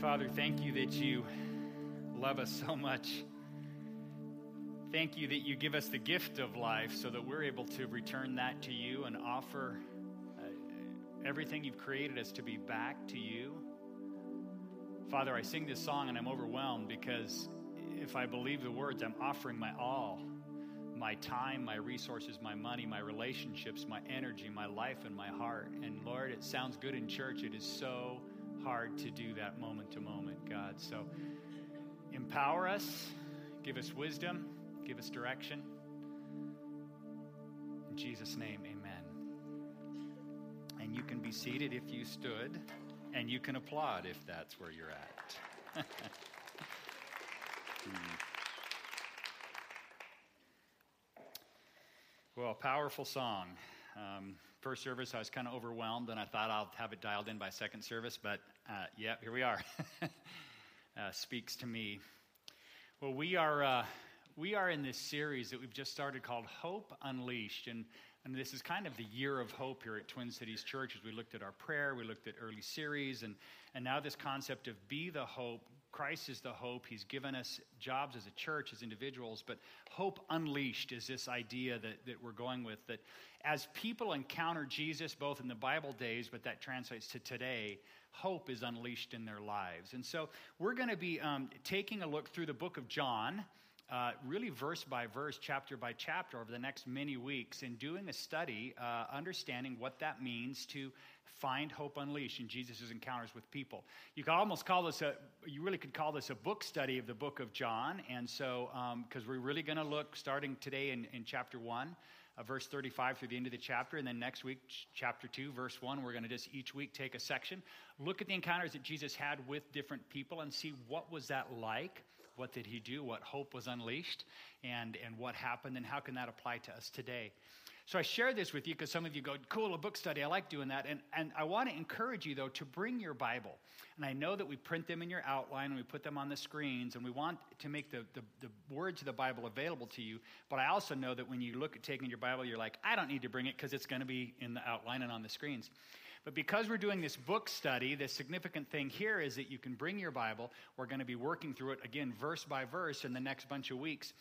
Father, thank you that you love us so much. Thank you that you give us the gift of life so that we're able to return that to you and offer uh, everything you've created us to be back to you. Father, I sing this song and I'm overwhelmed because if I believe the words, I'm offering my all my time, my resources, my money, my relationships, my energy, my life, and my heart. And Lord, it sounds good in church. It is so hard to do that moment to moment, God. So empower us, give us wisdom, give us direction. In Jesus' name, amen. And you can be seated if you stood, and you can applaud if that's where you're at. hmm. Well, powerful song. Um, first service, I was kind of overwhelmed, and I thought I'll have it dialed in by second service, but uh, yeah, here we are. uh, speaks to me. Well, we are uh, we are in this series that we've just started called Hope Unleashed, and and this is kind of the year of hope here at Twin Cities Church as we looked at our prayer, we looked at early series, and and now this concept of be the hope Christ is the hope. He's given us jobs as a church, as individuals, but hope unleashed is this idea that, that we're going with that as people encounter Jesus, both in the Bible days, but that translates to today, hope is unleashed in their lives. And so we're going to be um, taking a look through the book of John. Uh, really verse by verse, chapter by chapter, over the next many weeks, and doing a study, uh, understanding what that means to Find Hope Unleashed in Jesus' encounters with people. You could almost call this a, you really could call this a book study of the book of John. And so, because um, we're really going to look starting today in, in chapter 1, uh, verse 35 through the end of the chapter. And then next week, ch- chapter 2, verse 1, we're going to just each week take a section, look at the encounters that Jesus had with different people and see what was that like. What did he do? What hope was unleashed? And, and what happened? And how can that apply to us today? So I share this with you because some of you go, cool, a book study. I like doing that. And, and I want to encourage you, though, to bring your Bible. And I know that we print them in your outline and we put them on the screens, and we want to make the, the, the words of the Bible available to you. But I also know that when you look at taking your Bible, you're like, I don't need to bring it because it's going to be in the outline and on the screens. But because we're doing this book study, the significant thing here is that you can bring your Bible. We're going to be working through it again, verse by verse, in the next bunch of weeks.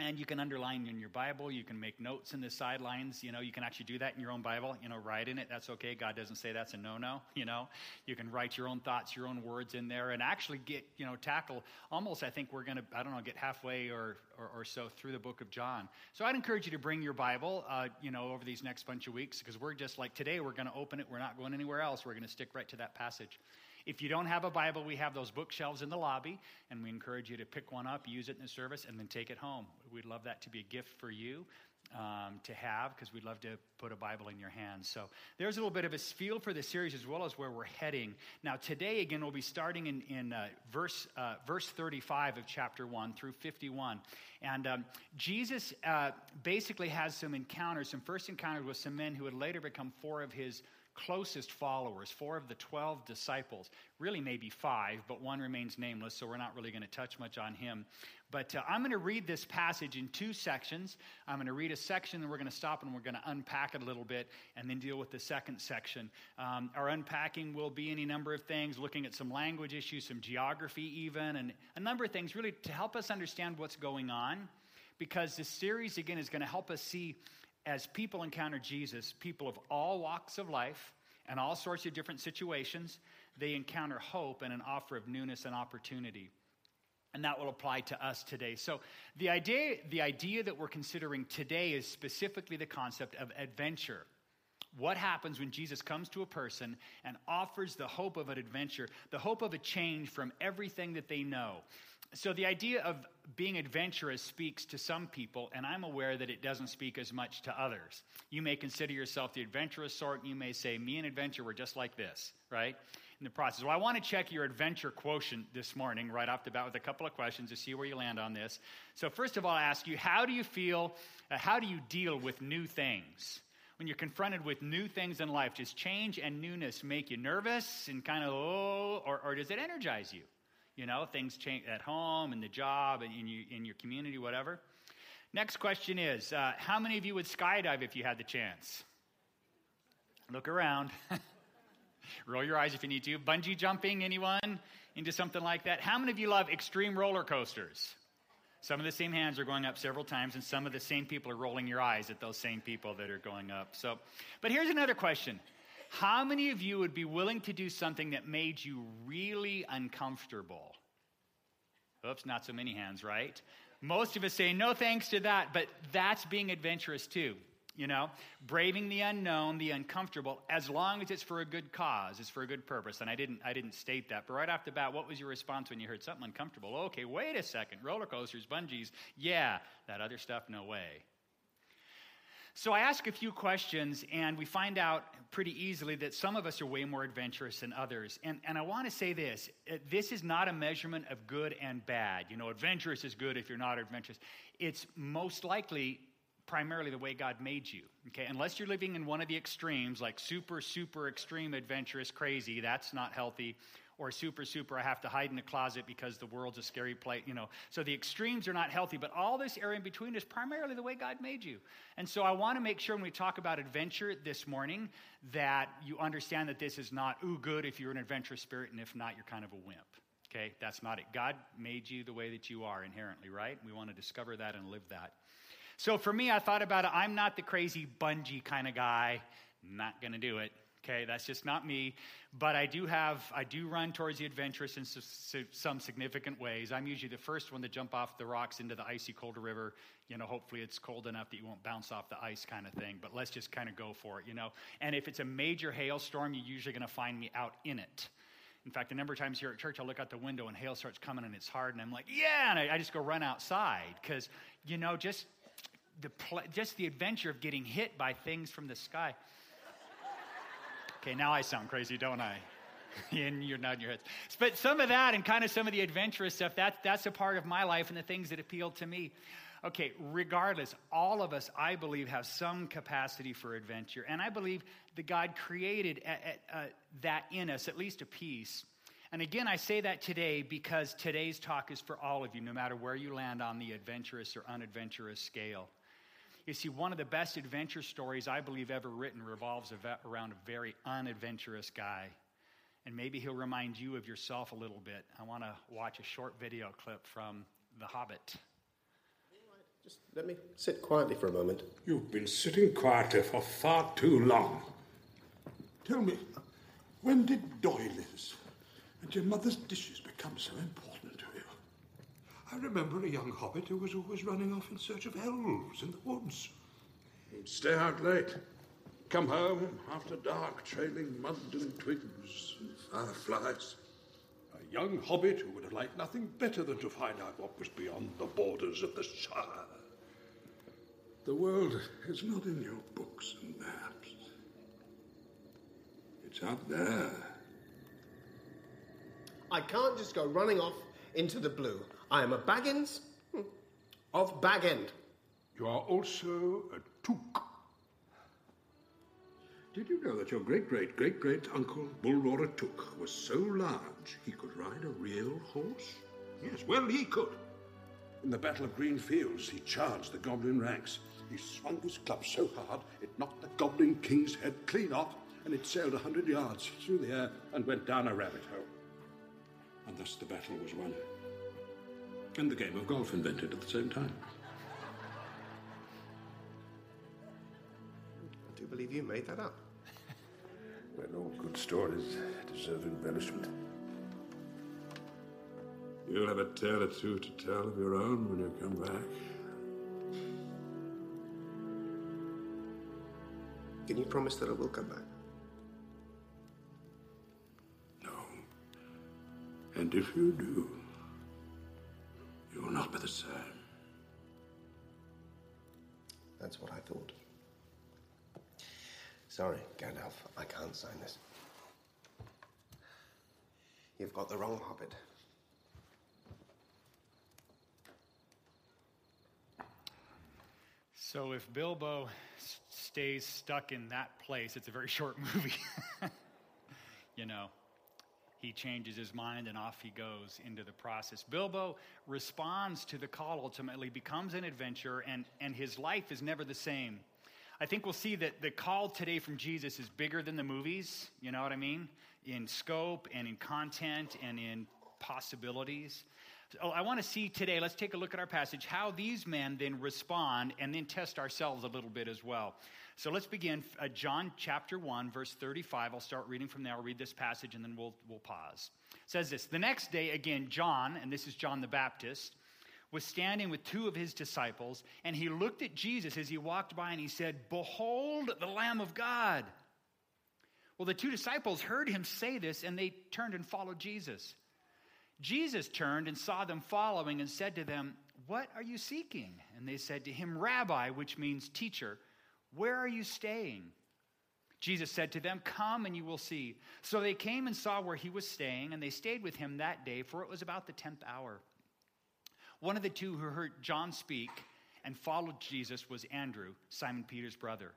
And you can underline in your Bible. You can make notes in the sidelines. You know, you can actually do that in your own Bible. You know, write in it. That's okay. God doesn't say that's a no-no. You know, you can write your own thoughts, your own words in there, and actually get you know tackle almost. I think we're to I don't know get halfway or, or, or so through the book of John. So I'd encourage you to bring your Bible. Uh, you know, over these next bunch of weeks because we're just like today. We're to open it. We're not going anywhere else. We're to stick right to that passage. If you don't have a Bible, we have those bookshelves in the lobby, and we encourage you to pick one up, use it in the service, and then take it home. We'd love that to be a gift for you. Um, to have because we'd love to put a Bible in your hands. So there's a little bit of a feel for the series as well as where we're heading. Now, today, again, we'll be starting in, in uh, verse, uh, verse 35 of chapter 1 through 51. And um, Jesus uh, basically has some encounters, some first encounters with some men who would later become four of his closest followers, four of the 12 disciples, really maybe five, but one remains nameless, so we're not really going to touch much on him. But uh, I'm going to read this passage in two sections. I'm going to read a section, and we're going to stop and we're going to unpack it a little bit and then deal with the second section. Um, our unpacking will be any number of things, looking at some language issues, some geography, even, and a number of things really to help us understand what's going on. Because this series, again, is going to help us see as people encounter Jesus, people of all walks of life and all sorts of different situations, they encounter hope and an offer of newness and opportunity. And that will apply to us today. So, the idea, the idea that we're considering today is specifically the concept of adventure. What happens when Jesus comes to a person and offers the hope of an adventure, the hope of a change from everything that they know? So, the idea of being adventurous speaks to some people, and I'm aware that it doesn't speak as much to others. You may consider yourself the adventurous sort, and you may say, Me and adventure, we're just like this, right? In the process. Well, I want to check your adventure quotient this morning, right off the bat, with a couple of questions to see where you land on this. So, first of all, I ask you, how do you feel, uh, how do you deal with new things? When you're confronted with new things in life, does change and newness make you nervous and kind of, oh, or, or does it energize you? You know, things change at home, and the job, and in, you, in your community, whatever. Next question is uh, How many of you would skydive if you had the chance? Look around. Roll your eyes if you need to. Bungee jumping, anyone into something like that? How many of you love extreme roller coasters? Some of the same hands are going up several times, and some of the same people are rolling your eyes at those same people that are going up. So, but here's another question How many of you would be willing to do something that made you really uncomfortable? Oops, not so many hands, right? Most of us say no thanks to that, but that's being adventurous too you know, braving the unknown, the uncomfortable, as long as it's for a good cause, it's for a good purpose. And I didn't, I didn't state that. But right off the bat, what was your response when you heard something uncomfortable? Okay, wait a second. Roller coasters, bungees, yeah. That other stuff, no way. So I ask a few questions, and we find out pretty easily that some of us are way more adventurous than others. And, and I want to say this uh, this is not a measurement of good and bad. You know, adventurous is good if you're not adventurous. It's most likely primarily the way God made you. Okay, unless you're living in one of the extremes, like super, super extreme, adventurous, crazy, that's not healthy. Or super, super, I have to hide in a closet because the world's a scary place, you know. So the extremes are not healthy, but all this area in between is primarily the way God made you. And so I want to make sure when we talk about adventure this morning that you understand that this is not, ooh, good if you're an adventurous spirit, and if not, you're kind of a wimp. Okay, that's not it. God made you the way that you are inherently, right? We want to discover that and live that. So for me, I thought about it. I'm not the crazy bungee kind of guy. Not going to do it. Okay, that's just not me. But I do have, I do run towards the adventurous in some significant ways. I'm usually the first one to jump off the rocks into the icy Calder River. You know, hopefully it's cold enough that you won't bounce off the ice kind of thing. But let's just kind of go for it, you know. And if it's a major hailstorm, you're usually going to find me out in it. In fact, a number of times here at church, I look out the window and hail starts coming and it's hard, and I'm like, yeah, and I, I just go run outside because, you know, just the just the adventure of getting hit by things from the sky. Okay, now I sound crazy, don't I? and you're nodding your heads. But some of that and kind of some of the adventurous stuff, that, that's a part of my life and the things that appeal to me. Okay, regardless, all of us, I believe, have some capacity for adventure. And I believe that God created a, a, a, that in us, at least a piece. And again, I say that today because today's talk is for all of you, no matter where you land on the adventurous or unadventurous scale. You see, one of the best adventure stories I believe ever written revolves around a very unadventurous guy. And maybe he'll remind you of yourself a little bit. I want to watch a short video clip from The Hobbit. Just let me sit quietly for a moment. You've been sitting quietly for far too long. Tell me, when did doilies and your mother's dishes become so important? I remember a young hobbit who was always running off in search of elves in the woods. He'd stay out late, come home after dark, trailing mud and twigs and fireflies. A young hobbit who would have liked nothing better than to find out what was beyond the borders of the Shire. The world is not in your books and maps. It's out there. I can't just go running off into the blue. I am a Baggins of Bag End. You are also a Took. Did you know that your great great great great uncle Bullroarer Took was so large he could ride a real horse? Yes, well, he could. In the Battle of Green Fields, he charged the goblin ranks. He swung his club so hard it knocked the goblin king's head clean off, and it sailed a hundred yards through the air and went down a rabbit hole. And thus the battle was won and the game of golf invented at the same time. I do believe you made that up. well, all good stories deserve embellishment. You'll have a tale or two to tell of your own when you come back. Can you promise that I will come back? No. And if you do, That's what I thought. Sorry, Gandalf, I can't sign this. You've got the wrong hobbit. So if Bilbo stays stuck in that place, it's a very short movie. you know, he changes his mind and off he goes into the process. Bilbo responds to the call ultimately, becomes an adventurer, and, and his life is never the same. I think we'll see that the call today from Jesus is bigger than the movies, you know what I mean? In scope and in content and in possibilities. So I want to see today, let's take a look at our passage, how these men then respond and then test ourselves a little bit as well. So let's begin. Uh, John chapter 1, verse 35. I'll start reading from there. I'll read this passage and then we'll, we'll pause. It says this The next day, again, John, and this is John the Baptist, was standing with two of his disciples, and he looked at Jesus as he walked by and he said, Behold the Lamb of God. Well, the two disciples heard him say this and they turned and followed Jesus. Jesus turned and saw them following and said to them, What are you seeking? And they said to him, Rabbi, which means teacher, where are you staying? Jesus said to them, Come and you will see. So they came and saw where he was staying, and they stayed with him that day, for it was about the tenth hour. One of the two who heard John speak and followed Jesus was Andrew, Simon Peter's brother.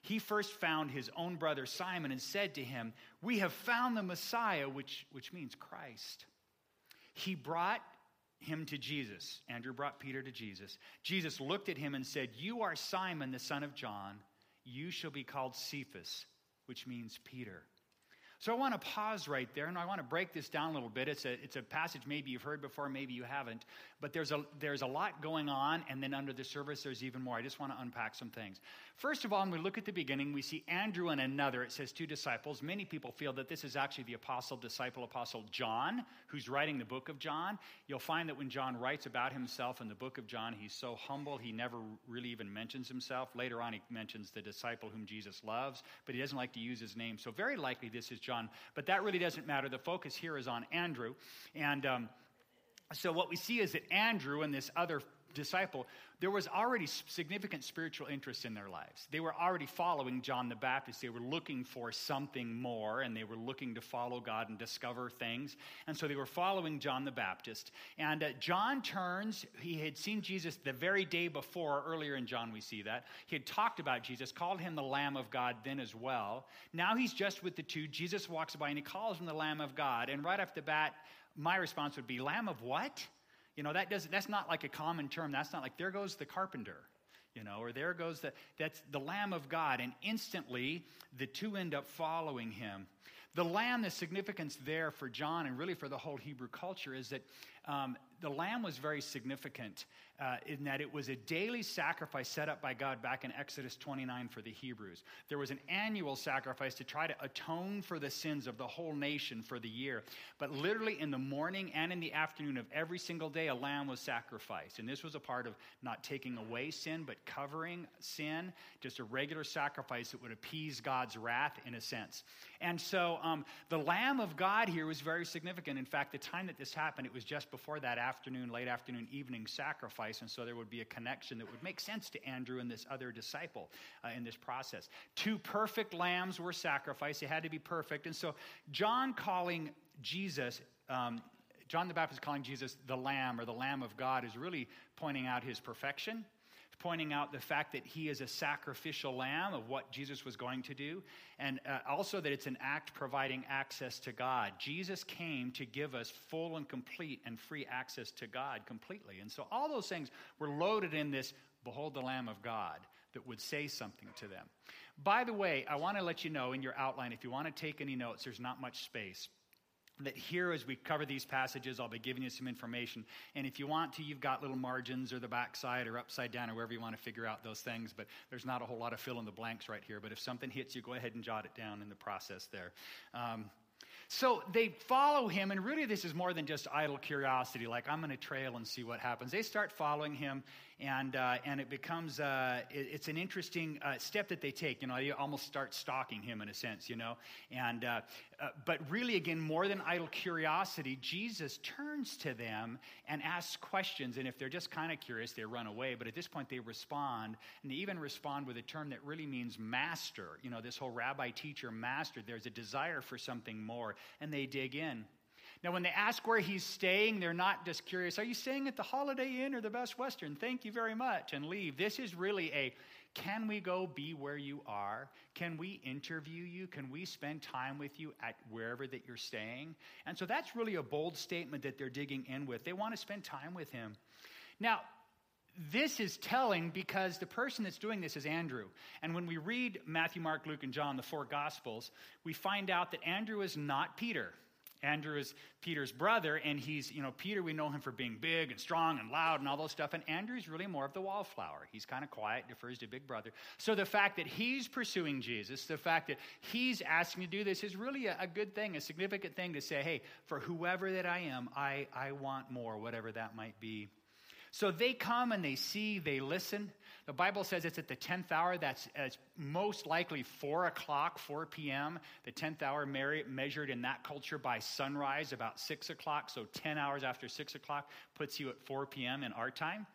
He first found his own brother Simon and said to him, We have found the Messiah, which, which means Christ. He brought him to Jesus. Andrew brought Peter to Jesus. Jesus looked at him and said, You are Simon, the son of John. You shall be called Cephas, which means Peter. So I want to pause right there and I want to break this down a little bit. It's a, it's a passage maybe you've heard before, maybe you haven't, but there's a, there's a lot going on, and then under the service, there's even more. I just want to unpack some things. First of all, when we look at the beginning, we see Andrew and another. It says two disciples. Many people feel that this is actually the apostle, disciple, apostle John, who's writing the book of John. You'll find that when John writes about himself in the book of John, he's so humble, he never really even mentions himself. Later on, he mentions the disciple whom Jesus loves, but he doesn't like to use his name. So, very likely, this is John. But that really doesn't matter. The focus here is on Andrew. And um, so, what we see is that Andrew and this other disciple, there was already significant spiritual interest in their lives. They were already following John the Baptist. They were looking for something more and they were looking to follow God and discover things. And so they were following John the Baptist. And uh, John turns, he had seen Jesus the very day before. Earlier in John, we see that. He had talked about Jesus, called him the Lamb of God then as well. Now he's just with the two. Jesus walks by and he calls him the Lamb of God. And right off the bat, my response would be, Lamb of what? You know, that does, that's not like a common term. That's not like, there goes the carpenter, you know, or there goes the, that's the Lamb of God. And instantly, the two end up following him. The lamb, the significance there for John and really for the whole Hebrew culture is that um, the lamb was very significant uh, in that it was a daily sacrifice set up by God back in Exodus 29 for the Hebrews. There was an annual sacrifice to try to atone for the sins of the whole nation for the year. But literally in the morning and in the afternoon of every single day, a lamb was sacrificed. And this was a part of not taking away sin, but covering sin, just a regular sacrifice that would appease God's wrath in a sense. And so um, the Lamb of God here was very significant. In fact, the time that this happened, it was just before that afternoon, late afternoon, evening sacrifice. And so there would be a connection that would make sense to Andrew and this other disciple uh, in this process. Two perfect lambs were sacrificed, they had to be perfect. And so John calling Jesus, um, John the Baptist calling Jesus the Lamb or the Lamb of God is really pointing out his perfection pointing out the fact that he is a sacrificial lamb of what Jesus was going to do, and uh, also that it's an act providing access to God. Jesus came to give us full and complete and free access to God completely. And so all those things were loaded in this Behold the Lamb of God that would say something to them. By the way, I want to let you know in your outline, if you want to take any notes, there's not much space that here as we cover these passages i'll be giving you some information. And if you want to you've got little margins or the backside or upside down or wherever you want to figure out those things but there's not a whole lot of fill in the blanks right here. But if something hits you go ahead and jot it down in the process there. Um, so they follow him, and really, this is more than just idle curiosity, like I'm going to trail and see what happens. They start following him, and, uh, and it becomes uh, it, it's an interesting uh, step that they take. You know, they almost start stalking him in a sense, you know. And, uh, uh, but really, again, more than idle curiosity, Jesus turns to them and asks questions. And if they're just kind of curious, they run away. But at this point, they respond, and they even respond with a term that really means master. You know, this whole rabbi, teacher, master. There's a desire for something more and they dig in. Now, when they ask where he's staying, they're not just curious, are you staying at the Holiday Inn or the Best Western? Thank you very much, and leave. This is really a can we go be where you are? Can we interview you? Can we spend time with you at wherever that you're staying? And so that's really a bold statement that they're digging in with. They want to spend time with him. Now, this is telling because the person that's doing this is Andrew. And when we read Matthew, Mark, Luke, and John, the four Gospels, we find out that Andrew is not Peter. Andrew is Peter's brother, and he's, you know, Peter, we know him for being big and strong and loud and all those stuff. And Andrew's really more of the wallflower. He's kind of quiet, defers to big brother. So the fact that he's pursuing Jesus, the fact that he's asking to do this is really a, a good thing, a significant thing to say, hey, for whoever that I am, I, I want more, whatever that might be. So they come and they see, they listen. The Bible says it's at the 10th hour. That's most likely 4 o'clock, 4 p.m. The 10th hour measured in that culture by sunrise, about 6 o'clock. So 10 hours after 6 o'clock puts you at 4 p.m. in our time.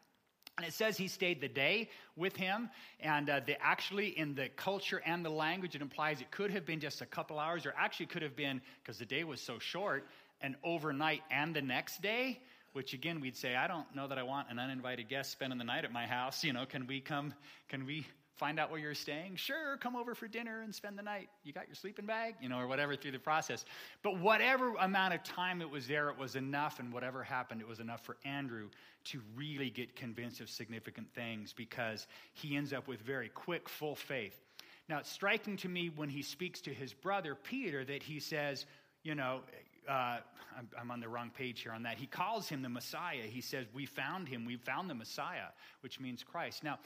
And it says he stayed the day with him. And uh, actually, in the culture and the language, it implies it could have been just a couple hours, or actually could have been, because the day was so short, an overnight and the next day which again we'd say, I don't know that I want an uninvited guest spending the night at my house. You know, can we come, can we find out where you're staying? Sure, come over for dinner and spend the night. You got your sleeping bag, you know, or whatever through the process. But whatever amount of time it was there, it was enough, and whatever happened, it was enough for Andrew to really get convinced of significant things because he ends up with very quick, full faith. Now, it's striking to me when he speaks to his brother Peter that he says, you know, uh, I'm, I'm, on the wrong page here on that. He calls him the Messiah. He says, We found him. We found the Messiah, which means Christ. Now,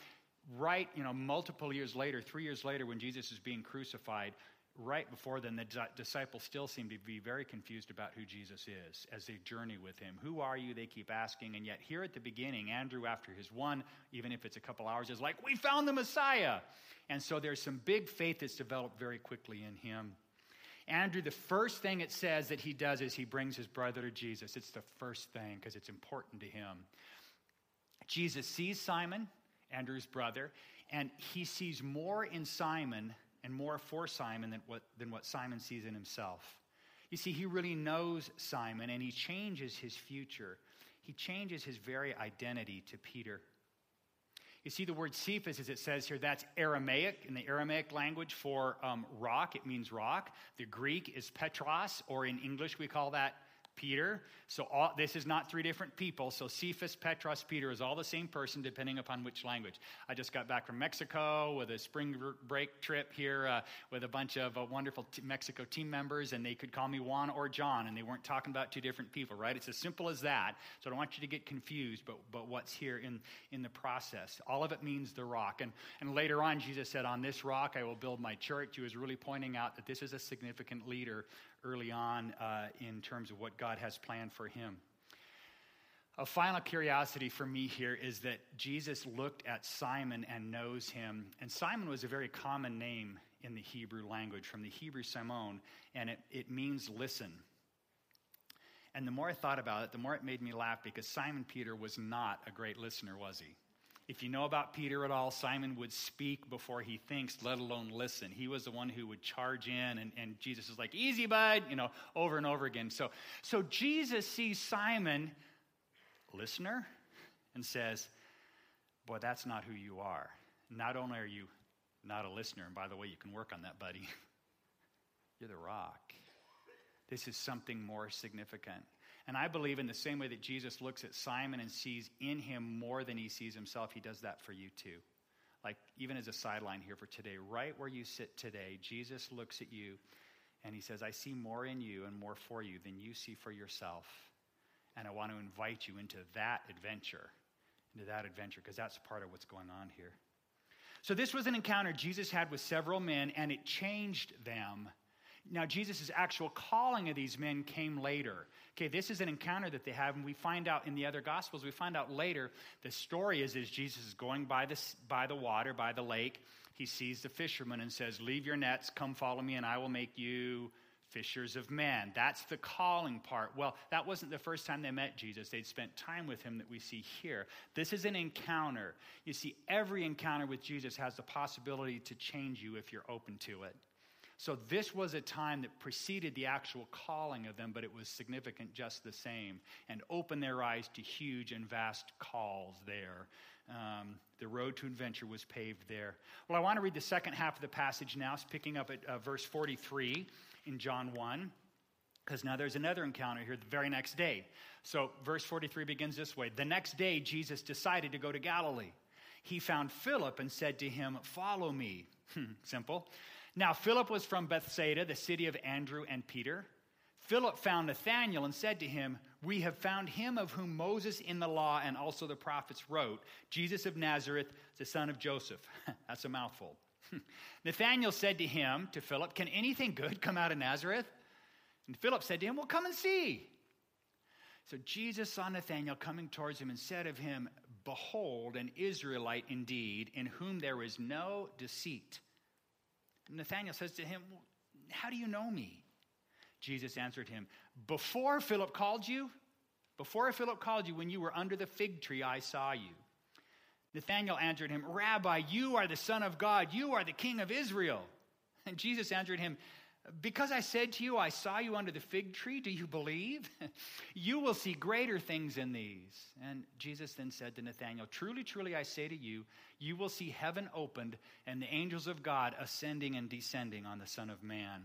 right, you know, multiple years later, three years later, when Jesus is being crucified, right before then, the disciples still seem to be very confused about who Jesus is as they journey with him. Who are you? They keep asking. And yet, here at the beginning, Andrew, after his one, even if it's a couple hours, is like, We found the Messiah. And so there's some big faith that's developed very quickly in him. Andrew, the first thing it says that he does is he brings his brother to Jesus. It's the first thing because it's important to him. Jesus sees Simon, Andrew's brother, and he sees more in Simon and more for Simon than what, than what Simon sees in himself. You see, he really knows Simon and he changes his future. He changes his very identity to Peter. You see the word Cephas, as it says here, that's Aramaic, in the Aramaic language for um, rock. It means rock. The Greek is Petros, or in English we call that Peter. So all, this is not three different people. So Cephas, Petros, Peter is all the same person, depending upon which language. I just got back from Mexico with a spring break trip here uh, with a bunch of uh, wonderful t- Mexico team members, and they could call me Juan or John, and they weren't talking about two different people, right? It's as simple as that. So I don't want you to get confused, but, but what's here in, in the process. All of it means the rock. And, and later on, Jesus said, On this rock I will build my church. He was really pointing out that this is a significant leader early on uh, in terms of what God has planned for him. A final curiosity for me here is that Jesus looked at Simon and knows him. And Simon was a very common name in the Hebrew language, from the Hebrew Simon, and it, it means listen. And the more I thought about it, the more it made me laugh because Simon Peter was not a great listener, was he? If you know about Peter at all, Simon would speak before he thinks, let alone listen. He was the one who would charge in, and, and Jesus is like, easy, bud, you know, over and over again. So, so Jesus sees Simon, listener, and says, boy, that's not who you are. Not only are you not a listener, and by the way, you can work on that, buddy, you're the rock. This is something more significant. And I believe in the same way that Jesus looks at Simon and sees in him more than he sees himself, he does that for you too. Like, even as a sideline here for today, right where you sit today, Jesus looks at you and he says, I see more in you and more for you than you see for yourself. And I want to invite you into that adventure, into that adventure, because that's part of what's going on here. So, this was an encounter Jesus had with several men, and it changed them now, Jesus' actual calling of these men came later. Okay, this is an encounter that they have, and we find out in the other Gospels, we find out later, the story is, is Jesus is going by the, by the water, by the lake. He sees the fishermen and says, Leave your nets, come follow me, and I will make you fishers of men. That's the calling part. Well, that wasn't the first time they met Jesus. They'd spent time with him that we see here. This is an encounter. You see, every encounter with Jesus has the possibility to change you if you're open to it. So this was a time that preceded the actual calling of them, but it was significant just the same and opened their eyes to huge and vast calls there. Um, the road to adventure was paved there. Well, I want to read the second half of the passage now, It's picking up at uh, verse 43 in John 1. Because now there's another encounter here the very next day. So, verse 43 begins this way The next day, Jesus decided to go to Galilee. He found Philip and said to him, Follow me. Simple. Now, Philip was from Bethsaida, the city of Andrew and Peter. Philip found Nathanael and said to him, We have found him of whom Moses in the law and also the prophets wrote, Jesus of Nazareth, the son of Joseph. That's a mouthful. Nathanael said to him, to Philip, Can anything good come out of Nazareth? And Philip said to him, Well, come and see. So Jesus saw Nathanael coming towards him and said of him, Behold, an Israelite indeed, in whom there is no deceit. Nathanael says to him, How do you know me? Jesus answered him, Before Philip called you, before Philip called you, when you were under the fig tree, I saw you. Nathanael answered him, Rabbi, you are the Son of God, you are the King of Israel. And Jesus answered him, because I said to you, I saw you under the fig tree, do you believe? you will see greater things than these. And Jesus then said to Nathanael, Truly, truly, I say to you, you will see heaven opened and the angels of God ascending and descending on the Son of Man.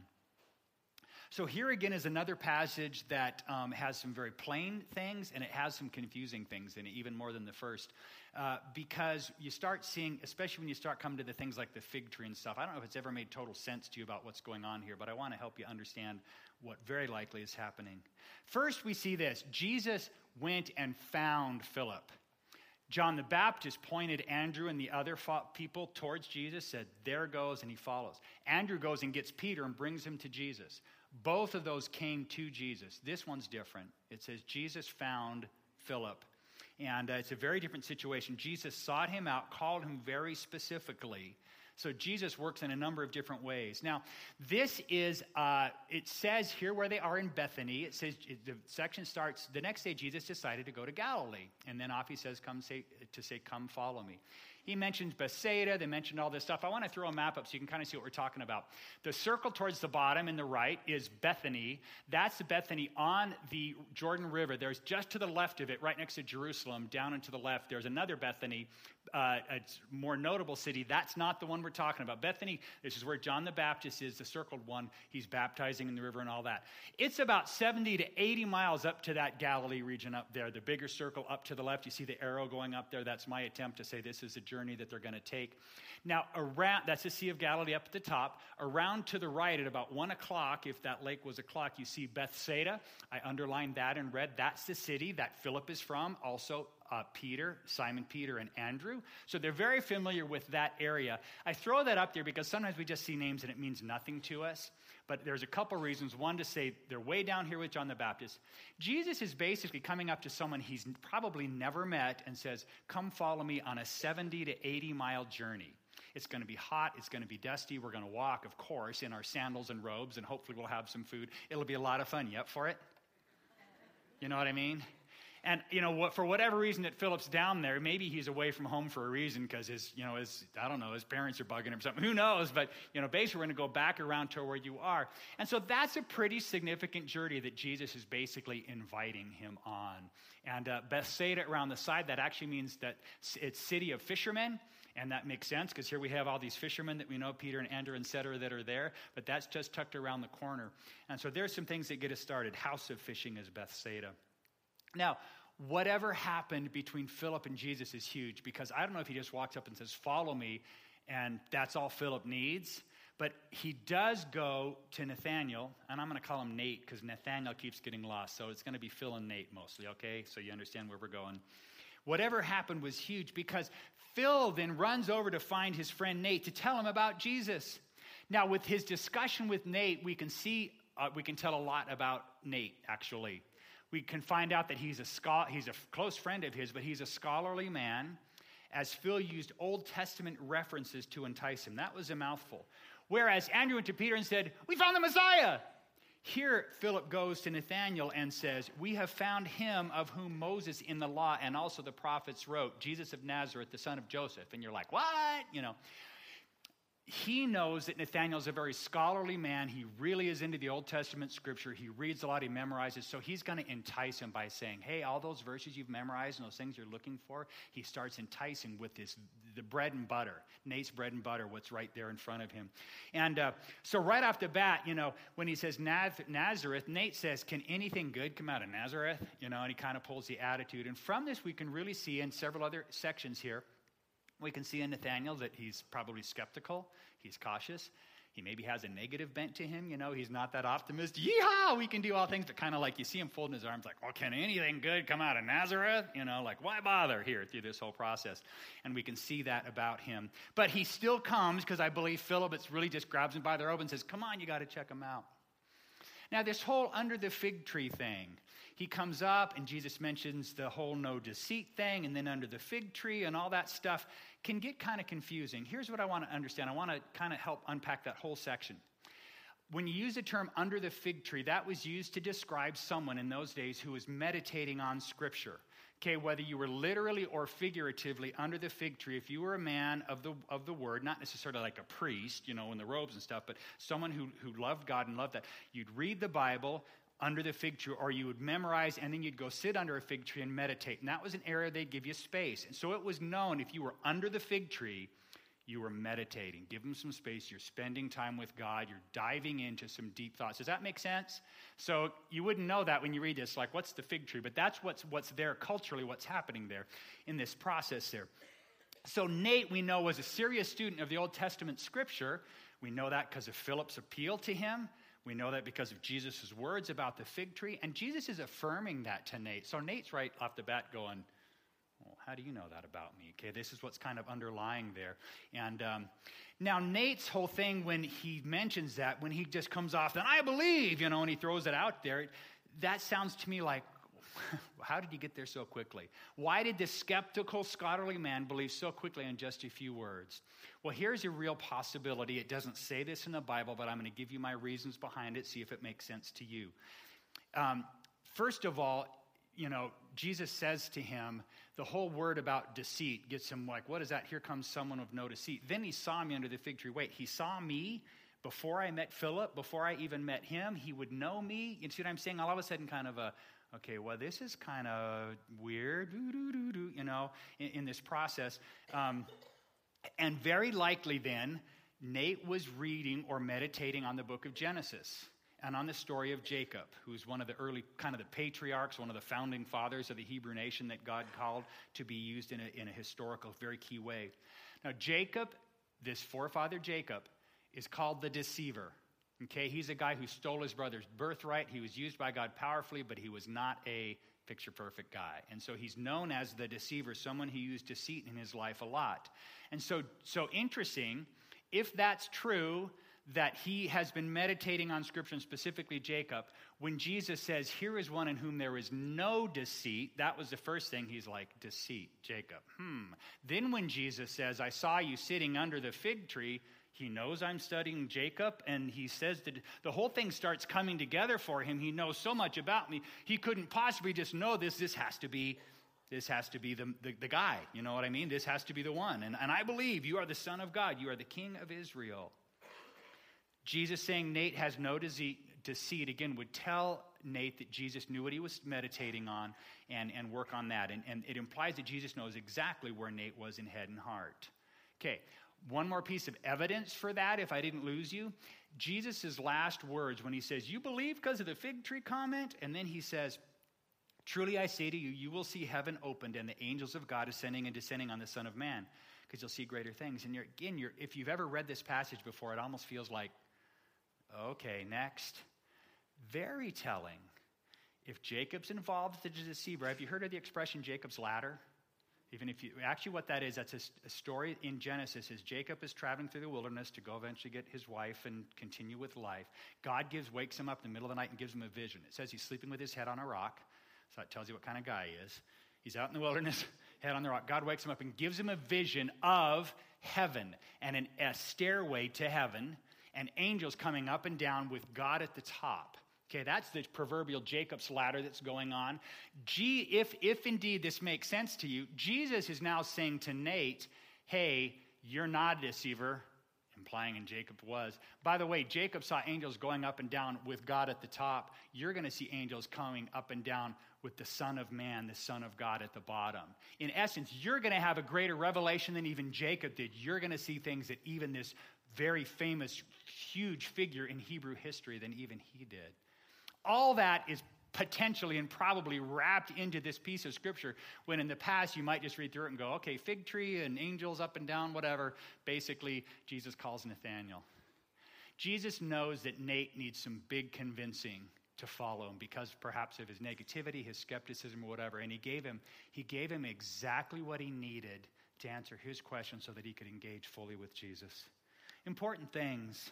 So, here again is another passage that um, has some very plain things and it has some confusing things in it, even more than the first. Uh, because you start seeing, especially when you start coming to the things like the fig tree and stuff. I don't know if it's ever made total sense to you about what's going on here, but I want to help you understand what very likely is happening. First, we see this Jesus went and found Philip. John the Baptist pointed Andrew and the other people towards Jesus, said, There goes, and he follows. Andrew goes and gets Peter and brings him to Jesus. Both of those came to Jesus. This one's different. It says, Jesus found Philip. And uh, it's a very different situation. Jesus sought him out, called him very specifically. So Jesus works in a number of different ways. Now, this is, uh, it says here where they are in Bethany, it says, the section starts, the next day Jesus decided to go to Galilee. And then off he says, come say, to say, come follow me. He mentions Bethsaida. They mentioned all this stuff. I want to throw a map up so you can kind of see what we're talking about. The circle towards the bottom in the right is Bethany. That's the Bethany on the Jordan River. There's just to the left of it, right next to Jerusalem, down and to the left, there's another Bethany, uh, a more notable city. That's not the one we're talking about. Bethany, this is where John the Baptist is, the circled one. He's baptizing in the river and all that. It's about 70 to 80 miles up to that Galilee region up there, the bigger circle up to the left. You see the arrow going up there. That's my attempt to say this is a that they're going to take. Now, around, that's the Sea of Galilee up at the top. Around to the right at about 1 o'clock, if that lake was a clock, you see Bethsaida. I underlined that in red. That's the city that Philip is from. Also, uh, Peter, Simon Peter, and Andrew. So they're very familiar with that area. I throw that up there because sometimes we just see names and it means nothing to us. But there's a couple reasons. One, to say they're way down here with John the Baptist. Jesus is basically coming up to someone he's probably never met and says, Come follow me on a 70 to 80 mile journey. It's going to be hot. It's going to be dusty. We're going to walk, of course, in our sandals and robes, and hopefully we'll have some food. It'll be a lot of fun. You up for it? You know what I mean? And, you know, for whatever reason that Philip's down there, maybe he's away from home for a reason because his, you know, his, I don't know, his parents are bugging him or something. Who knows? But, you know, basically we're going to go back around to where you are. And so that's a pretty significant journey that Jesus is basically inviting him on. And uh, Bethsaida around the side, that actually means that it's city of fishermen. And that makes sense because here we have all these fishermen that we know, Peter and Andrew, and cetera, that are there. But that's just tucked around the corner. And so there's some things that get us started. House of fishing is Bethsaida. Now, whatever happened between Philip and Jesus is huge because I don't know if he just walks up and says, Follow me, and that's all Philip needs. But he does go to Nathaniel, and I'm going to call him Nate because Nathaniel keeps getting lost. So it's going to be Phil and Nate mostly, okay? So you understand where we're going. Whatever happened was huge because Phil then runs over to find his friend Nate to tell him about Jesus. Now, with his discussion with Nate, we can see, uh, we can tell a lot about Nate, actually we can find out that he's a, scholar, he's a close friend of his, but he's a scholarly man, as Phil used Old Testament references to entice him. That was a mouthful. Whereas Andrew went to Peter and said, We found the Messiah. Here, Philip goes to Nathanael and says, We have found him of whom Moses in the law and also the prophets wrote, Jesus of Nazareth, the son of Joseph. And you're like, What? You know. He knows that Nathaniel's a very scholarly man. He really is into the Old Testament scripture. He reads a lot, he memorizes. So he's going to entice him by saying, Hey, all those verses you've memorized and those things you're looking for, he starts enticing with this the bread and butter, Nate's bread and butter, what's right there in front of him. And uh, so, right off the bat, you know, when he says Nazareth, Nate says, Can anything good come out of Nazareth? You know, and he kind of pulls the attitude. And from this, we can really see in several other sections here we can see in Nathaniel that he's probably skeptical, he's cautious. He maybe has a negative bent to him, you know, he's not that optimist. Yeehaw, we can do all things, but kind of like you see him folding his arms, like, well, can anything good come out of Nazareth? You know, like, why bother here through this whole process? And we can see that about him. But he still comes because I believe Philip, it's really just grabs him by the robe and says, come on, you got to check him out. Now, this whole under the fig tree thing, he comes up and Jesus mentions the whole no deceit thing and then under the fig tree and all that stuff can get kind of confusing. Here's what I want to understand I want to kind of help unpack that whole section. When you use the term under the fig tree, that was used to describe someone in those days who was meditating on Scripture. Okay, whether you were literally or figuratively under the fig tree, if you were a man of the, of the word, not necessarily like a priest, you know, in the robes and stuff, but someone who, who loved God and loved that, you'd read the Bible, under the fig tree, or you would memorize and then you'd go sit under a fig tree and meditate. And that was an area they'd give you space. And so it was known if you were under the fig tree, you were meditating. Give them some space. You're spending time with God. You're diving into some deep thoughts. Does that make sense? So you wouldn't know that when you read this, like, what's the fig tree? But that's what's, what's there culturally, what's happening there in this process there. So Nate, we know, was a serious student of the Old Testament scripture. We know that because of Philip's appeal to him. We know that because of Jesus' words about the fig tree, and Jesus is affirming that to Nate. So Nate's right off the bat going, Well, how do you know that about me? Okay, this is what's kind of underlying there. And um, now, Nate's whole thing when he mentions that, when he just comes off, then I believe, you know, and he throws it out there, that sounds to me like, how did you get there so quickly? Why did this skeptical, scholarly man believe so quickly in just a few words? Well, here's a real possibility. It doesn't say this in the Bible, but I'm going to give you my reasons behind it, see if it makes sense to you. Um, first of all, you know, Jesus says to him, the whole word about deceit gets him like, what is that? Here comes someone of no deceit. Then he saw me under the fig tree. Wait, he saw me before I met Philip, before I even met him. He would know me. You see what I'm saying? All of a sudden, kind of a, okay, well, this is kind of weird, you know, in, in this process. Um, and very likely then, Nate was reading or meditating on the book of Genesis and on the story of Jacob, who's one of the early, kind of the patriarchs, one of the founding fathers of the Hebrew nation that God called to be used in a, in a historical, very key way. Now, Jacob, this forefather Jacob, is called the deceiver. Okay, he's a guy who stole his brother's birthright. He was used by God powerfully, but he was not a picture perfect guy. And so he's known as the deceiver, someone who used deceit in his life a lot. And so, so interesting, if that's true, that he has been meditating on scripture and specifically Jacob, when Jesus says, Here is one in whom there is no deceit, that was the first thing he's like, Deceit, Jacob. Hmm. Then when Jesus says, I saw you sitting under the fig tree, he knows I'm studying Jacob, and he says that the whole thing starts coming together for him. He knows so much about me. He couldn't possibly just know this. This has to be, this has to be the, the, the guy. You know what I mean? This has to be the one. And, and I believe you are the Son of God. You are the King of Israel. Jesus saying Nate has no deceit, again would tell Nate that Jesus knew what he was meditating on and, and work on that. And, and it implies that Jesus knows exactly where Nate was in head and heart. Okay, one more piece of evidence for that, if I didn't lose you. Jesus' last words when he says, You believe because of the fig tree comment? And then he says, Truly I say to you, you will see heaven opened and the angels of God ascending and descending on the Son of Man, because you'll see greater things. And you're, again, you're, if you've ever read this passage before, it almost feels like, okay, next. Very telling. If Jacob's involved a deceiver, have you heard of the expression Jacob's ladder? Even if you, actually, what that is, that's a, a, story in Genesis. Is Jacob is traveling through the wilderness to go eventually get his wife and continue with life. God gives, wakes him up in the middle of the night and gives him a vision. It says he's sleeping with his head on a rock, so that tells you what kind of guy he is. He's out in the wilderness, head on the rock. God wakes him up and gives him a vision of heaven and an, a stairway to heaven, and angels coming up and down with God at the top. Okay, that's the proverbial Jacob's ladder that's going on. G, if, if indeed this makes sense to you, Jesus is now saying to Nate, hey, you're not a deceiver, implying and Jacob was. By the way, Jacob saw angels going up and down with God at the top. You're going to see angels coming up and down with the Son of Man, the Son of God at the bottom. In essence, you're going to have a greater revelation than even Jacob did. You're going to see things that even this very famous, huge figure in Hebrew history than even he did. All that is potentially and probably wrapped into this piece of scripture when in the past you might just read through it and go, okay, fig tree and angels up and down, whatever. Basically, Jesus calls Nathaniel. Jesus knows that Nate needs some big convincing to follow him because perhaps of his negativity, his skepticism, or whatever. And he gave him, he gave him exactly what he needed to answer his question so that he could engage fully with Jesus. Important things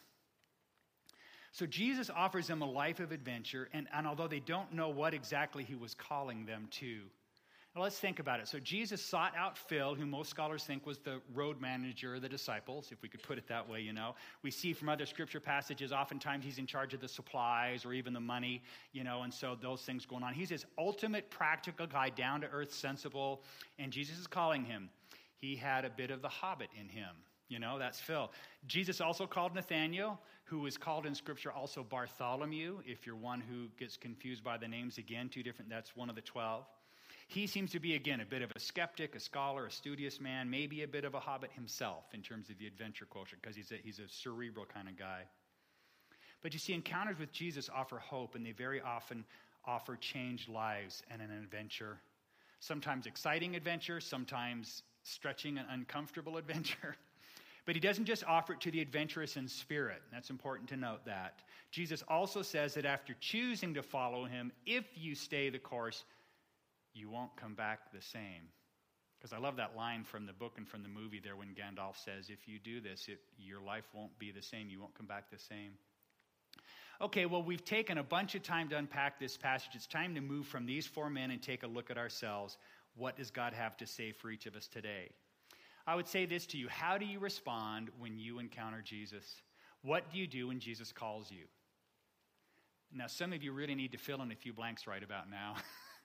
so Jesus offers them a life of adventure, and, and although they don't know what exactly he was calling them to, now let's think about it. So Jesus sought out Phil, who most scholars think was the road manager of the disciples, if we could put it that way, you know. We see from other scripture passages, oftentimes he's in charge of the supplies or even the money, you know, and so those things going on. He's this ultimate practical guy, down to earth, sensible, and Jesus is calling him. He had a bit of the hobbit in him. You know, that's Phil. Jesus also called Nathaniel, who is called in Scripture also Bartholomew. If you're one who gets confused by the names again, two different, that's one of the 12. He seems to be, again, a bit of a skeptic, a scholar, a studious man, maybe a bit of a hobbit himself in terms of the adventure quotient, because he's a, he's a cerebral kind of guy. But you see, encounters with Jesus offer hope, and they very often offer changed lives and an adventure. Sometimes exciting adventure, sometimes stretching and uncomfortable adventure. But he doesn't just offer it to the adventurous in spirit. That's important to note that. Jesus also says that after choosing to follow him, if you stay the course, you won't come back the same. Because I love that line from the book and from the movie there when Gandalf says, if you do this, it, your life won't be the same. You won't come back the same. Okay, well, we've taken a bunch of time to unpack this passage. It's time to move from these four men and take a look at ourselves. What does God have to say for each of us today? I would say this to you How do you respond when you encounter Jesus? What do you do when Jesus calls you? Now, some of you really need to fill in a few blanks right about now.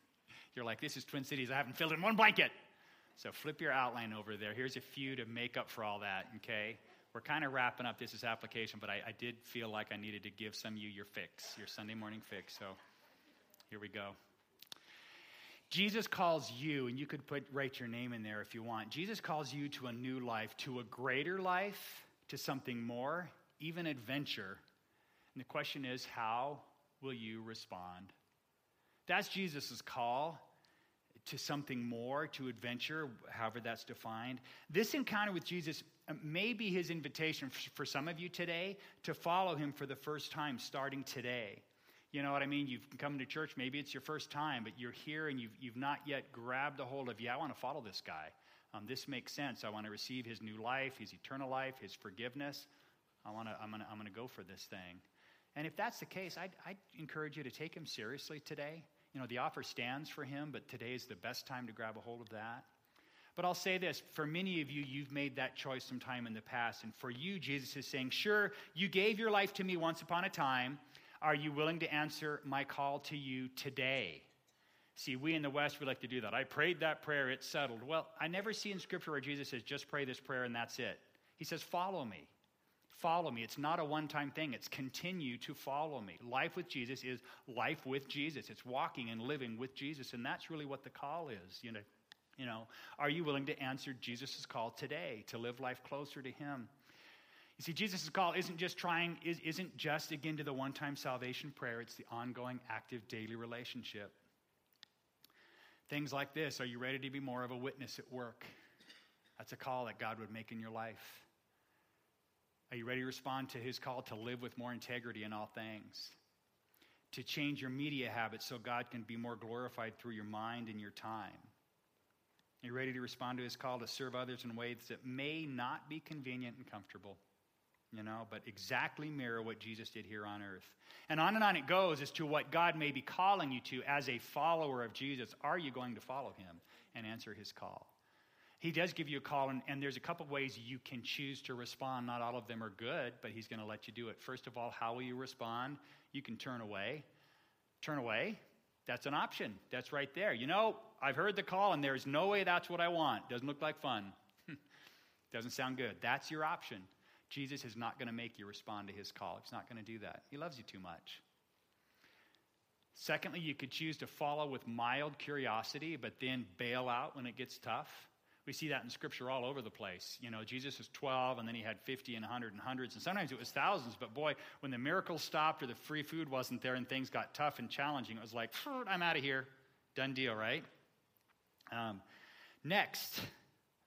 You're like, this is Twin Cities. I haven't filled in one blanket. So flip your outline over there. Here's a few to make up for all that, okay? We're kind of wrapping up this is application, but I, I did feel like I needed to give some of you your fix, your Sunday morning fix. So here we go. Jesus calls you, and you could put write your name in there if you want. Jesus calls you to a new life, to a greater life, to something more, even adventure. And the question is, how will you respond? That's Jesus' call to something more, to adventure, however that's defined. This encounter with Jesus may be his invitation for some of you today to follow him for the first time, starting today. You know what I mean? You've come to church, maybe it's your first time, but you're here and you've, you've not yet grabbed a hold of, yeah, I want to follow this guy. Um, this makes sense. I want to receive his new life, his eternal life, his forgiveness. I want to, I'm going to I'm going to go for this thing. And if that's the case, I'd, I'd encourage you to take him seriously today. You know, the offer stands for him, but today is the best time to grab a hold of that. But I'll say this for many of you, you've made that choice sometime in the past. And for you, Jesus is saying, Sure, you gave your life to me once upon a time. Are you willing to answer my call to you today? See, we in the West, we like to do that. I prayed that prayer, it's settled. Well, I never see in Scripture where Jesus says, just pray this prayer and that's it. He says, follow me. Follow me. It's not a one time thing, it's continue to follow me. Life with Jesus is life with Jesus. It's walking and living with Jesus. And that's really what the call is. You know, you know are you willing to answer Jesus' call today to live life closer to Him? You see, Jesus' call isn't just trying, isn't just again to the one time salvation prayer, it's the ongoing, active, daily relationship. Things like this Are you ready to be more of a witness at work? That's a call that God would make in your life. Are you ready to respond to his call to live with more integrity in all things? To change your media habits so God can be more glorified through your mind and your time? Are you ready to respond to his call to serve others in ways that may not be convenient and comfortable? You know, but exactly mirror what Jesus did here on earth. And on and on it goes as to what God may be calling you to as a follower of Jesus. Are you going to follow him and answer his call? He does give you a call, and, and there's a couple ways you can choose to respond. Not all of them are good, but he's going to let you do it. First of all, how will you respond? You can turn away. Turn away. That's an option. That's right there. You know, I've heard the call, and there's no way that's what I want. Doesn't look like fun. Doesn't sound good. That's your option Jesus is not going to make you respond to his call. He's not going to do that. He loves you too much. Secondly, you could choose to follow with mild curiosity, but then bail out when it gets tough. We see that in scripture all over the place. You know, Jesus was 12, and then he had 50 and 100 and hundreds, and sometimes it was thousands. But boy, when the miracles stopped or the free food wasn't there and things got tough and challenging, it was like, I'm out of here. Done deal, right? Um, next,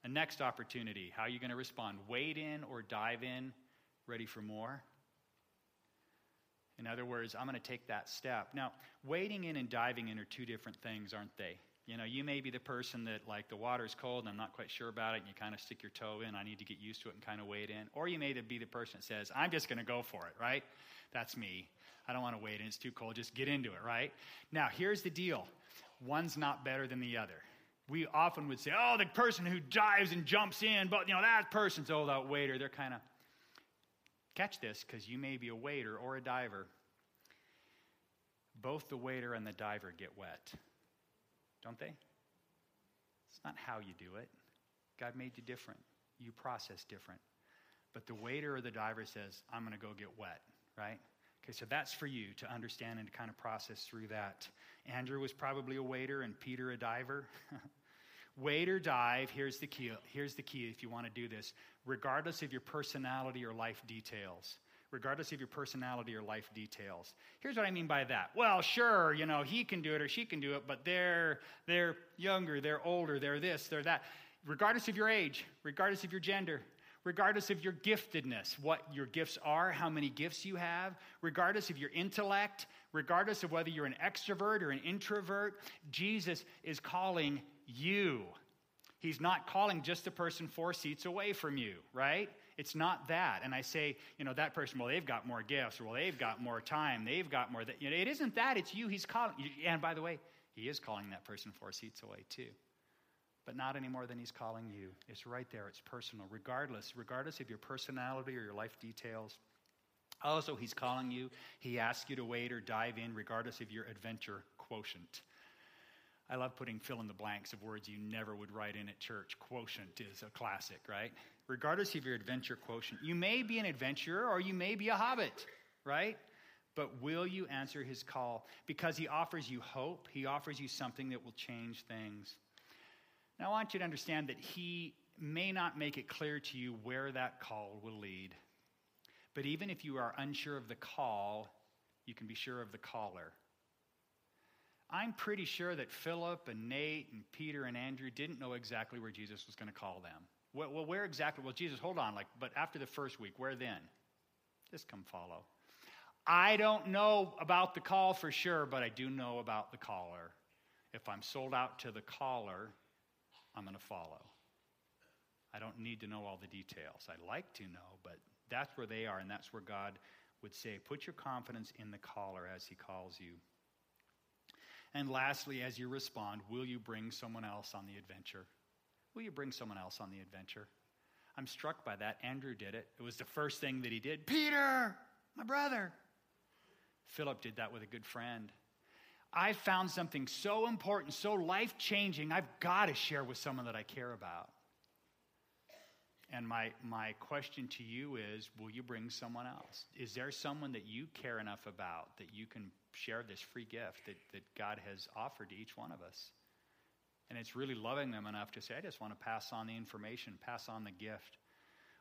a next opportunity. How are you going to respond? Wade in or dive in? Ready for more? In other words, I'm going to take that step. Now, wading in and diving in are two different things, aren't they? You know, you may be the person that, like, the water's cold and I'm not quite sure about it, and you kind of stick your toe in. I need to get used to it and kind of wade in. Or you may be the person that says, I'm just going to go for it, right? That's me. I don't want to wade in. It's too cold. Just get into it, right? Now, here's the deal one's not better than the other. We often would say, oh, the person who dives and jumps in, but, you know, that person's oh, old out wader. They're kind of Catch this because you may be a waiter or a diver. Both the waiter and the diver get wet, don't they? It's not how you do it. God made you different, you process different. But the waiter or the diver says, I'm going to go get wet, right? Okay, so that's for you to understand and to kind of process through that. Andrew was probably a waiter and Peter a diver. waiter dive, here's the key. Here's the key if you want to do this. Regardless of your personality or life details. Regardless of your personality or life details. Here's what I mean by that. Well, sure, you know, he can do it or she can do it, but they're they're younger, they're older, they're this, they're that. Regardless of your age, regardless of your gender, regardless of your giftedness, what your gifts are, how many gifts you have, regardless of your intellect, regardless of whether you're an extrovert or an introvert, Jesus is calling you. He's not calling just a person four seats away from you, right? It's not that. And I say, you know, that person, well, they've got more gifts, well, they've got more time, they've got more. That, you know, it isn't that, it's you he's calling. And by the way, he is calling that person four seats away too. But not any more than he's calling you. It's right there, it's personal, regardless, regardless of your personality or your life details. Also, he's calling you. He asks you to wait or dive in, regardless of your adventure quotient. I love putting fill in the blanks of words you never would write in at church. Quotient is a classic, right? Regardless of your adventure quotient, you may be an adventurer or you may be a hobbit, right? But will you answer his call? Because he offers you hope, he offers you something that will change things. Now, I want you to understand that he may not make it clear to you where that call will lead. But even if you are unsure of the call, you can be sure of the caller. I'm pretty sure that Philip and Nate and Peter and Andrew didn't know exactly where Jesus was going to call them. Well, well, where exactly? Well, Jesus, hold on, like, but after the first week, where then? Just come follow. I don't know about the call for sure, but I do know about the caller. If I'm sold out to the caller, I'm going to follow. I don't need to know all the details. I'd like to know, but that's where they are, and that's where God would say, put your confidence in the caller as he calls you. And lastly, as you respond, will you bring someone else on the adventure? Will you bring someone else on the adventure? I'm struck by that. Andrew did it. It was the first thing that he did. Peter, my brother. Philip did that with a good friend. I found something so important, so life changing, I've got to share with someone that I care about. And my, my question to you is will you bring someone else? Is there someone that you care enough about that you can share this free gift that, that God has offered to each one of us. And it's really loving them enough to say, I just want to pass on the information, pass on the gift,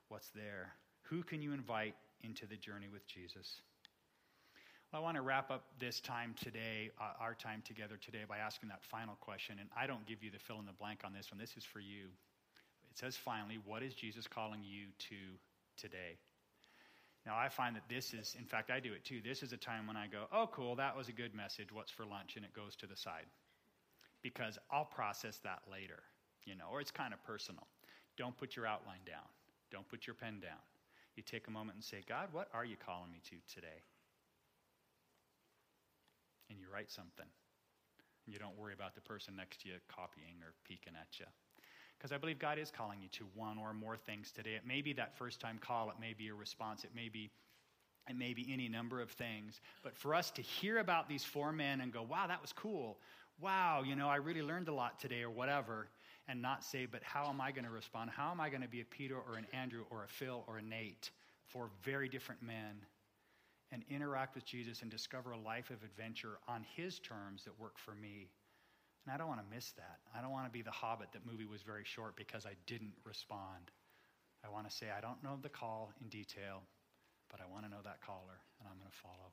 what's there. Who can you invite into the journey with Jesus? Well, I want to wrap up this time today, uh, our time together today, by asking that final question. And I don't give you the fill in the blank on this one. This is for you. It says, finally, what is Jesus calling you to today? Now, I find that this is, in fact, I do it too. This is a time when I go, oh, cool, that was a good message. What's for lunch? And it goes to the side. Because I'll process that later, you know, or it's kind of personal. Don't put your outline down, don't put your pen down. You take a moment and say, God, what are you calling me to today? And you write something. You don't worry about the person next to you copying or peeking at you. Because I believe God is calling you to one or more things today. It may be that first time call, it may be a response, it may be it may be any number of things. But for us to hear about these four men and go, wow, that was cool. Wow, you know, I really learned a lot today or whatever, and not say, but how am I going to respond? How am I going to be a Peter or an Andrew or a Phil or a Nate four very different men and interact with Jesus and discover a life of adventure on his terms that work for me. And I don't want to miss that. I don't want to be the hobbit that movie was very short because I didn't respond. I want to say, I don't know the call in detail, but I want to know that caller, and I'm going to follow.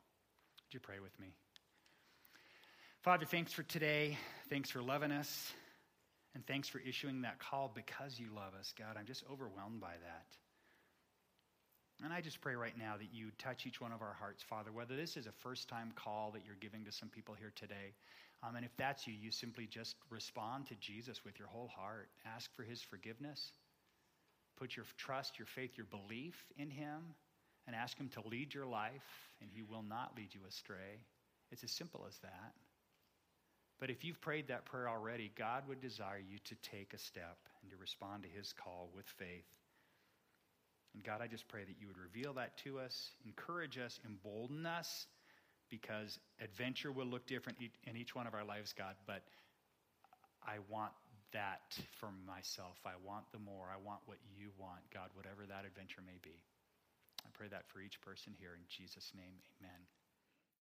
Would you pray with me? Father, thanks for today. Thanks for loving us. And thanks for issuing that call because you love us, God. I'm just overwhelmed by that. And I just pray right now that you touch each one of our hearts, Father, whether this is a first time call that you're giving to some people here today. Um, and if that's you, you simply just respond to Jesus with your whole heart. Ask for his forgiveness. Put your trust, your faith, your belief in him, and ask him to lead your life, and he will not lead you astray. It's as simple as that. But if you've prayed that prayer already, God would desire you to take a step and to respond to his call with faith. And God, I just pray that you would reveal that to us, encourage us, embolden us, because adventure will look different in each one of our lives, God. But I want that for myself. I want the more. I want what you want, God, whatever that adventure may be. I pray that for each person here in Jesus' name. Amen.